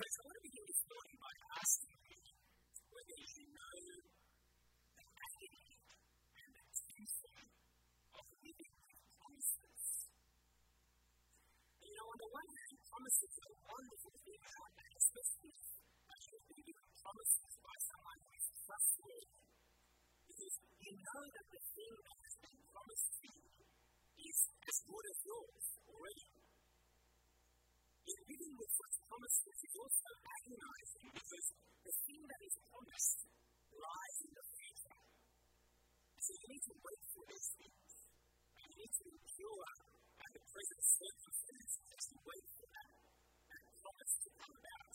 Because I want to begin this story by asking you whether you know the agony and the tension of living with promises. You know, on the one hand, promises are a wonderful thing, and especially as you're being given promises by someone who is trustworthy. Because you know that the thing that has been promised to you is as good as yours already. Living with such promises is also agonizing because the thing that is promised lies in the future. So you need to wait for those things. And you need to endure at the present circumstances as you wait for that, that promise to come about.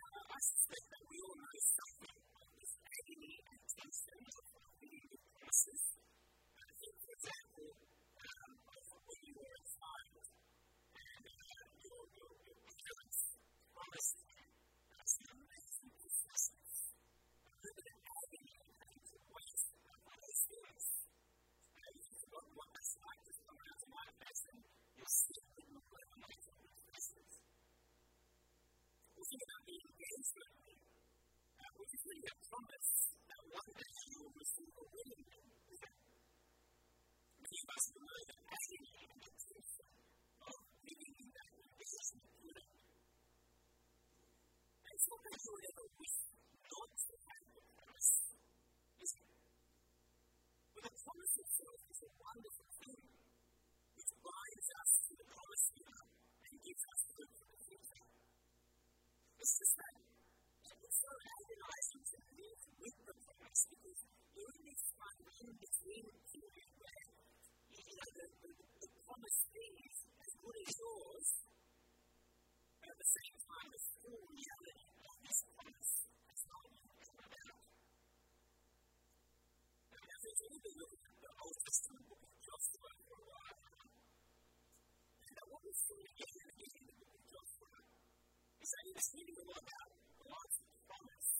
Now, I suspect that we all know something of this agony and tension of living with promises. I think, for example, Christ, you. is that you're speaking a about God's promise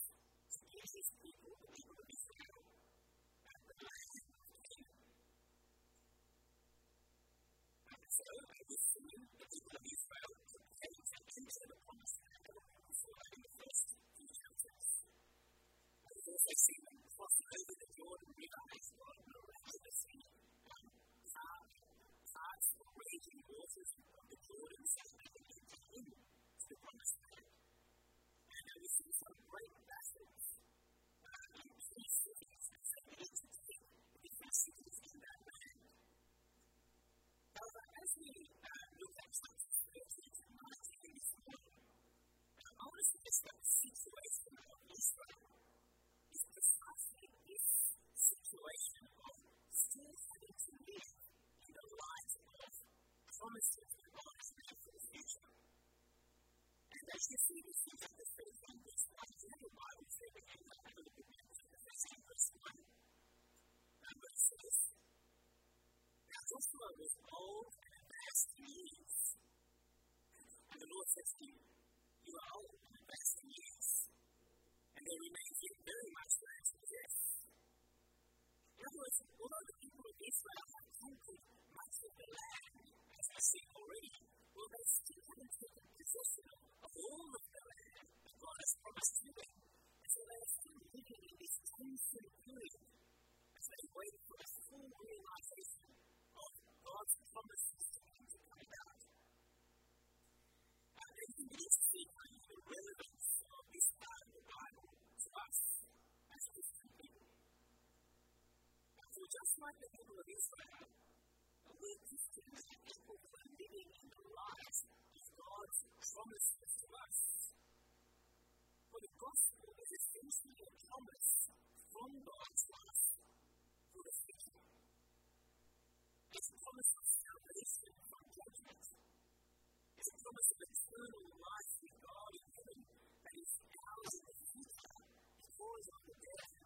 to give his people Joshua was old and fast years. And the Lord says to you, You are old and fast years. And they remain here very much as it is. In other words, although the people of Israel have conquered the land as a single region will then still take possession of all of the land that God has promised to them. And so they are still living in this tension period as they wait for the full realization of God's promises to them to come about. And you need to see the relevance of this part of the Bible to us as Christian people. And so just like the people of Israel, promises to us. For the gospel is essentially a promise from God to us for the future. It's a promise of salvation from judgment. It's a promise of eternal life with God in heaven that is ours in the future before his own death.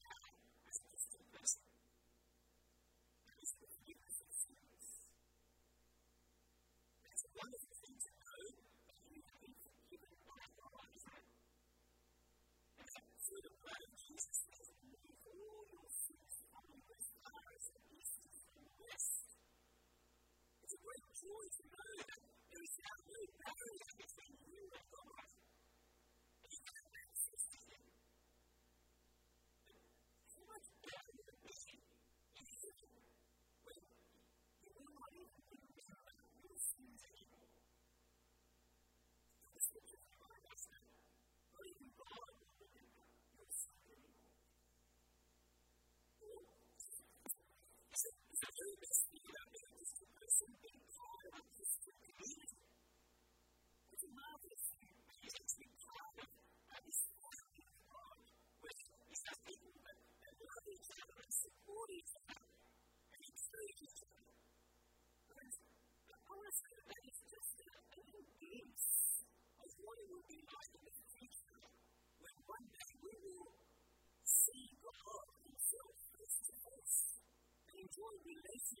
this. It's a great choice to know that. poor relation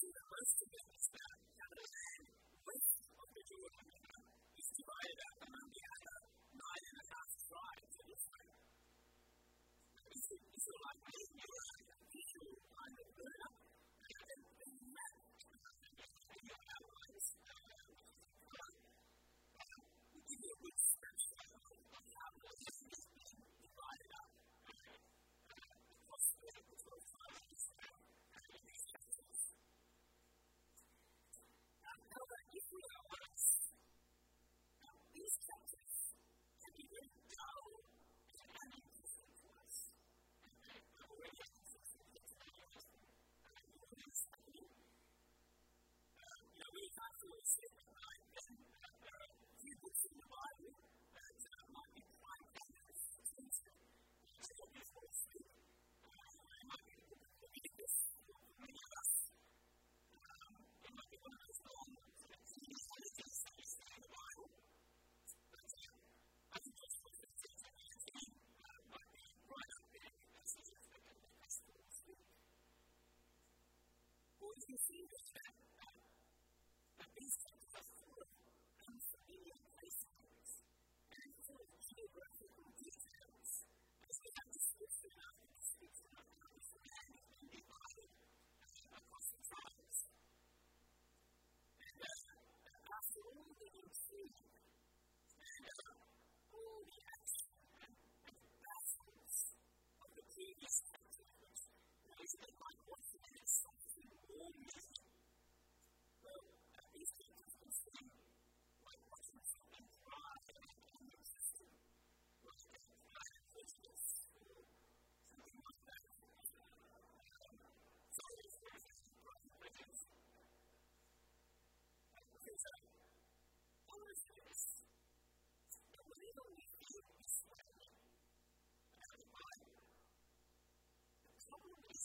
to be first that. you see this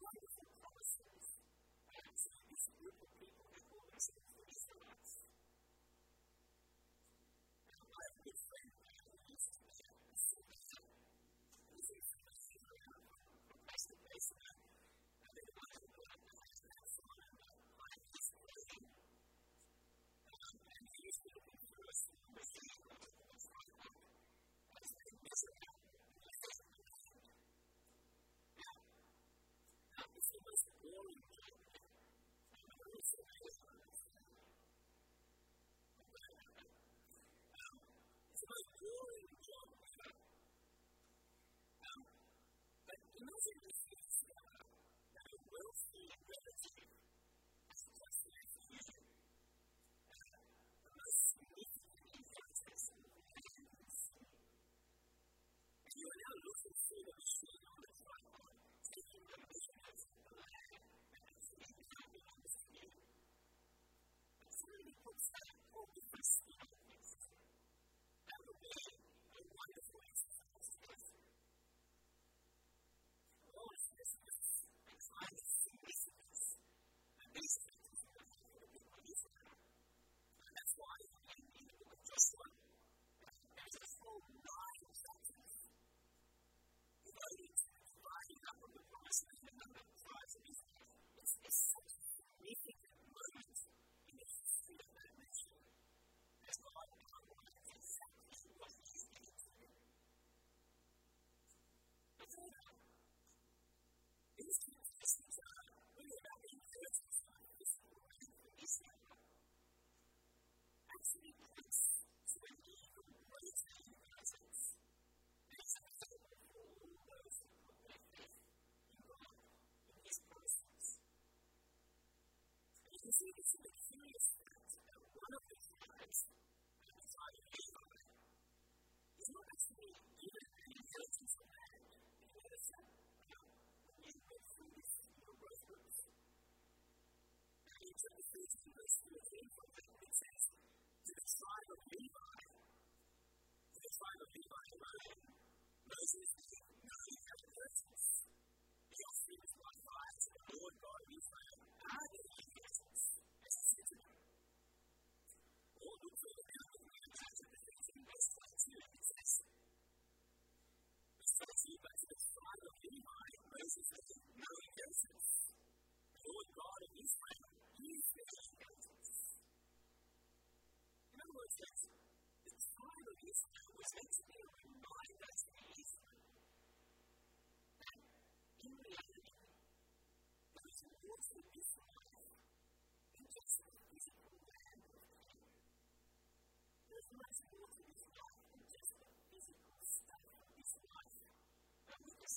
wonderful promises and this group of people that will receive the Israelites. Thank you. physical stuff is life. And because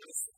Thank you.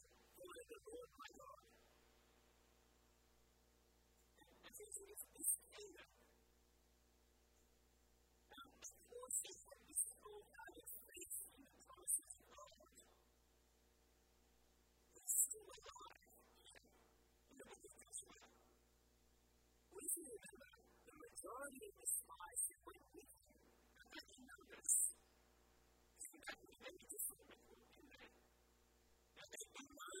Thank you.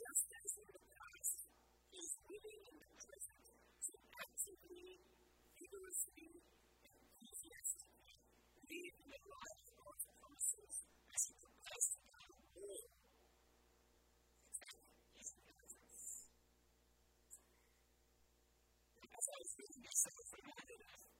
just as in the past, is living in the present to actively, vigorously, enthusiastically live in the life of the promises as it applies to our world. As I was reading myself reminded of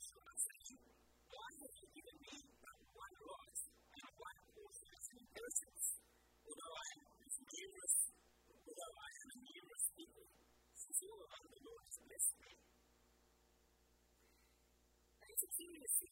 persons, although I am his neighbors, although I am a neighbor's people, still about the Lord is blessed me. That is a curious thing,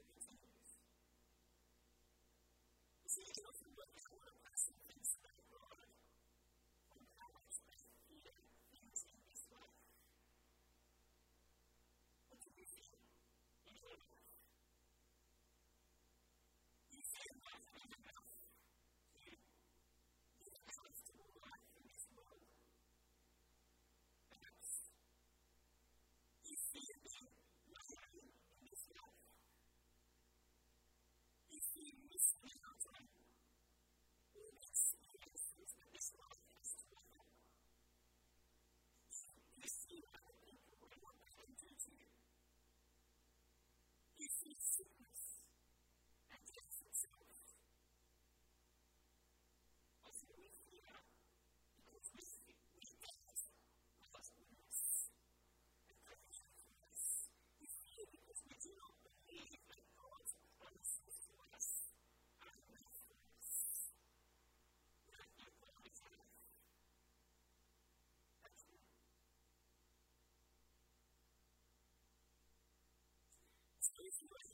if you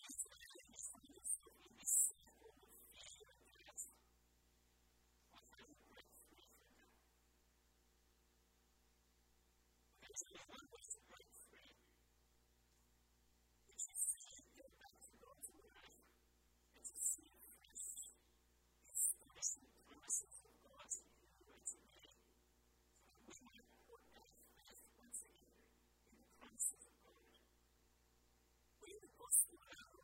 gospel now.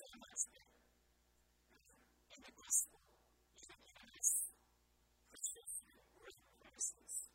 and the gospel is the highest, precious, great promises.